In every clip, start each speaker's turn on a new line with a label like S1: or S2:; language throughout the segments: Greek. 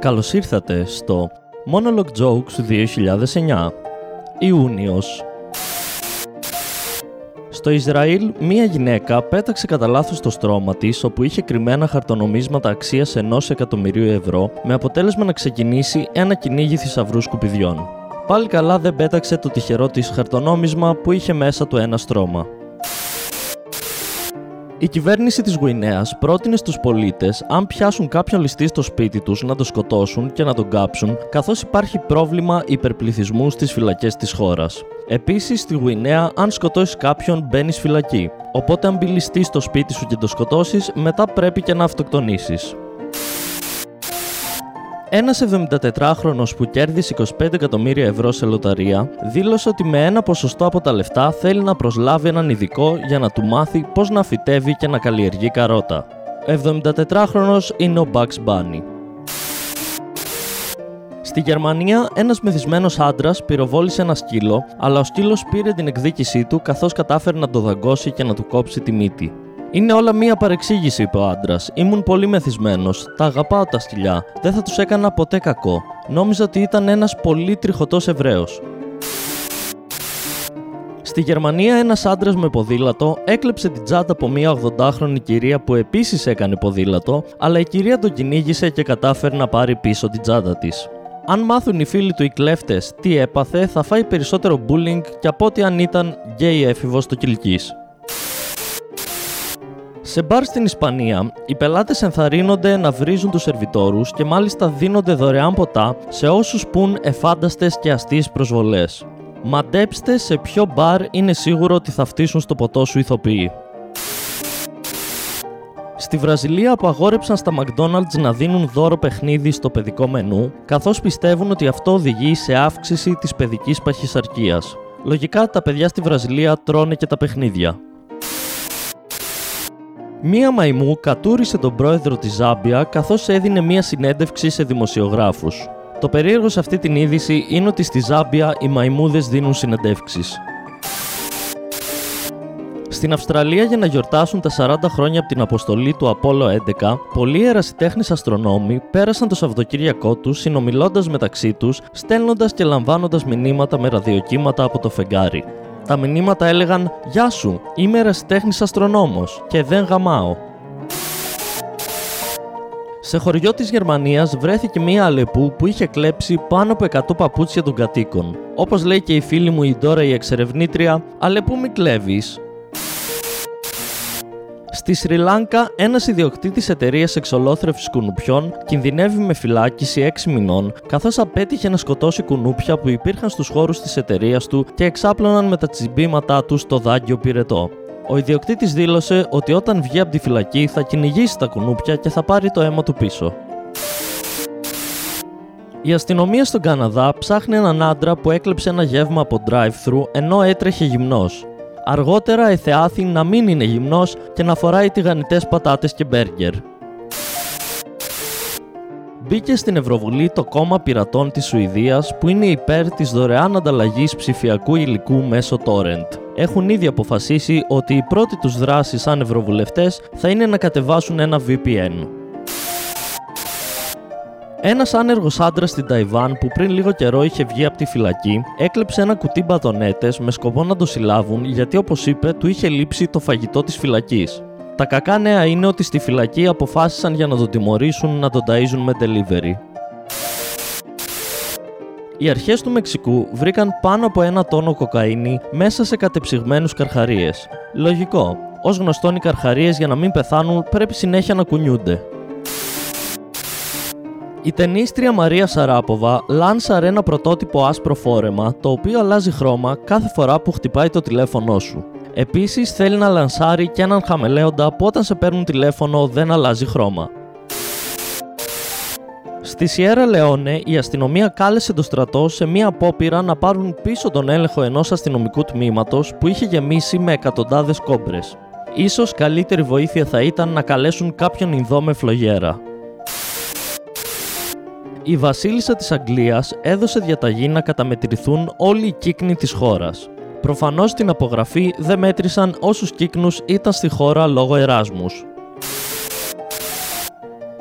S1: Καλώς ήρθατε στο Monologue Jokes 2009 Ιούνιος Στο Ισραήλ, μία γυναίκα πέταξε κατά λάθος το στρώμα της όπου είχε κρυμμένα χαρτονομίσματα αξίας ενός εκατομμυρίου ευρώ, με αποτέλεσμα να ξεκινήσει ένα κυνήγι θησαυρού σκουπιδιών. Πάλι καλά δεν πέταξε το τυχερό της χαρτονόμισμα που είχε μέσα του ένα στρώμα. Η κυβέρνηση της Γουινέας πρότεινε στους πολίτες αν πιάσουν κάποιον ληστή στο σπίτι τους να το σκοτώσουν και να τον κάψουν καθώς υπάρχει πρόβλημα υπερπληθυσμού στις φυλακές της χώρας. Επίσης στη Γουινέα αν σκοτώσεις κάποιον μπαίνεις φυλακή, οπότε αν μπει ληστή στο σπίτι σου και το σκοτώσεις μετά πρέπει και να αυτοκτονήσεις. Ένας 74χρονο που κέρδισε 25 εκατομμύρια ευρώ σε λοταρία δήλωσε ότι με ένα ποσοστό από τα λεφτά θέλει να προσλάβει έναν ειδικό για να του μάθει πώς να φυτεύει και να καλλιεργεί καρότα. Ο 74χρονο είναι ο Bugs Bunny. Στη Γερμανία, ένας μεθυσμένος άντρας πυροβόλησε ένα σκύλο, αλλά ο σκύλος πήρε την εκδίκησή του καθώς κατάφερε να το δαγκώσει και να του κόψει τη μύτη. Είναι όλα μία παρεξήγηση, είπε ο άντρας. Ήμουν πολύ μεθυσμένος. Τα αγαπάω τα σκυλιά. Δεν θα τους έκανα ποτέ κακό. Νόμιζα ότι ήταν ένας πολύ τριχωτός Εβραίος. Στη Γερμανία, ένας άντρας με ποδήλατο έκλεψε την τσάντα από μία 80χρονη κυρία που επίσης έκανε ποδήλατο, αλλά η κυρία τον κυνήγησε και κατάφερε να πάρει πίσω την τσάντα της. Αν μάθουν οι φίλοι του οι κλέφτες τι έπαθε, θα φάει περισσότερο bullying και από ό,τι αν ήταν γκέι έφηβος στο Κιλκής. Σε μπαρ στην Ισπανία, οι πελάτες ενθαρρύνονται να βρίζουν τους σερβιτόρους και μάλιστα δίνονται δωρεάν ποτά σε όσους πουν εφάνταστες και αστείε προσβολές. Μαντέψτε σε ποιο μπαρ είναι σίγουρο ότι θα φτύσουν στο ποτό σου ηθοποιοί. Στη Βραζιλία απαγόρεψαν στα McDonald's να δίνουν δώρο παιχνίδι στο παιδικό μενού, καθώς πιστεύουν ότι αυτό οδηγεί σε αύξηση της παιδικής παχυσαρκίας. Λογικά τα παιδιά στη Βραζιλία τρώνε και τα παιχνίδια. Μία μαϊμού κατούρισε τον πρόεδρο της Ζάμπια καθώς έδινε μία συνέντευξη σε δημοσιογράφους. Το περίεργο σε αυτή την είδηση είναι ότι στη Ζάμπια οι μαϊμούδες δίνουν συνεντεύξεις. Στην Αυστραλία για να γιορτάσουν τα 40 χρόνια από την αποστολή του Απόλλω 11, πολλοί ερασιτέχνες αστρονόμοι πέρασαν το Σαββατοκύριακό τους συνομιλώντας μεταξύ τους, στέλνοντας και λαμβάνοντας μηνύματα με ραδιοκύματα από το φεγγάρι. Τα μηνύματα έλεγαν «Γεια σου, είμαι ερασιτέχνης αστρονόμος και δεν γαμάω». Σε χωριό της Γερμανίας βρέθηκε μία αλεπού που είχε κλέψει πάνω από 100 παπούτσια των κατοίκων. Όπως λέει και η φίλη μου η Ντόρα η εξερευνήτρια, «Αλεπού μη κλέβεις, Στη Σρι Λάνκα, ένας ιδιοκτήτης εταιρείας εξολόθρευσης κουνουπιών κινδυνεύει με φυλάκιση 6 μηνών, καθώς απέτυχε να σκοτώσει κουνούπια που υπήρχαν στους χώρους της εταιρείας του και εξάπλωναν με τα τσιμπήματά του στο δάγκιο πυρετό. Ο ιδιοκτήτης δήλωσε ότι όταν βγει από τη φυλακή θα κυνηγήσει τα κουνούπια και θα πάρει το αίμα του πίσω. Η αστυνομία στον Καναδά ψάχνει έναν άντρα που έκλεψε ένα γεύμα από drive-thru ενώ έτρεχε γυμνός. Αργότερα εθεάθη να μην είναι γυμνός και να φοράει τηγανιτές πατάτες και μπέργκερ. Μπήκε στην Ευρωβουλή το κόμμα πειρατών της Σουηδίας που είναι υπέρ της δωρεάν ανταλλαγής ψηφιακού υλικού μέσω torrent. Έχουν ήδη αποφασίσει ότι η πρώτη τους δράση σαν ευρωβουλευτές θα είναι να κατεβάσουν ένα VPN. Ένας άνεργος άντρας στην Ταϊβάν που πριν λίγο καιρό είχε βγει από τη φυλακή, έκλεψε ένα κουτί μπατονέτες με σκοπό να το συλλάβουν γιατί, όπως είπε, του είχε λείψει το φαγητό της φυλακής. Τα κακά νέα είναι ότι στη φυλακή αποφάσισαν για να τον τιμωρήσουν να τον ταΐζουν με delivery. Οι αρχές του Μεξικού βρήκαν πάνω από ένα τόνο κοκαίνη μέσα σε κατεψυγμένους καρχαρίες. Λογικό. Ω γνωστόν, οι καρχαρίες για να μην πεθάνουν πρέπει συνέχεια να κουνιούνται. Η ταινίστρια Μαρία Σαράποβα λάνσαρε ένα πρωτότυπο άσπρο φόρεμα το οποίο αλλάζει χρώμα κάθε φορά που χτυπάει το τηλέφωνό σου. Επίσης θέλει να λανσάρει και έναν χαμελέοντα που όταν σε παίρνουν τηλέφωνο δεν αλλάζει χρώμα. Στη Σιέρα Λεόνε, η αστυνομία κάλεσε το στρατό σε μία απόπειρα να πάρουν πίσω τον έλεγχο ενός αστυνομικού τμήματος που είχε γεμίσει με εκατοντάδες κόμπρες. Ίσως καλύτερη βοήθεια θα ήταν να καλέσουν κάποιον Ινδό με φλογέρα η βασίλισσα της Αγγλίας έδωσε διαταγή να καταμετρηθούν όλοι οι κύκνοι της χώρας. Προφανώς στην απογραφή δεν μέτρησαν όσους κύκνους ήταν στη χώρα λόγω Εράσμους.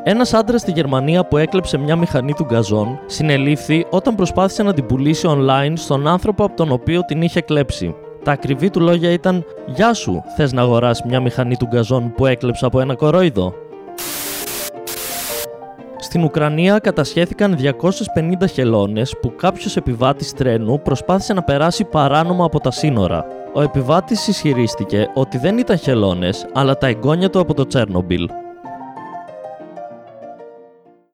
S1: Ένας άντρας στη Γερμανία που έκλεψε μια μηχανή του γκαζόν συνελήφθη όταν προσπάθησε να την πουλήσει online στον άνθρωπο από τον οποίο την είχε κλέψει. Τα ακριβή του λόγια ήταν «Γεια σου, θες να αγοράσεις μια μηχανή του γκαζόν που έκλεψα από ένα κορόιδο» Στην Ουκρανία κατασχέθηκαν 250 χελώνες που κάποιος επιβάτης τρένου προσπάθησε να περάσει παράνομα από τα σύνορα. Ο επιβάτης ισχυρίστηκε ότι δεν ήταν χελώνες, αλλά τα εγγόνια του από το Τσέρνομπιλ.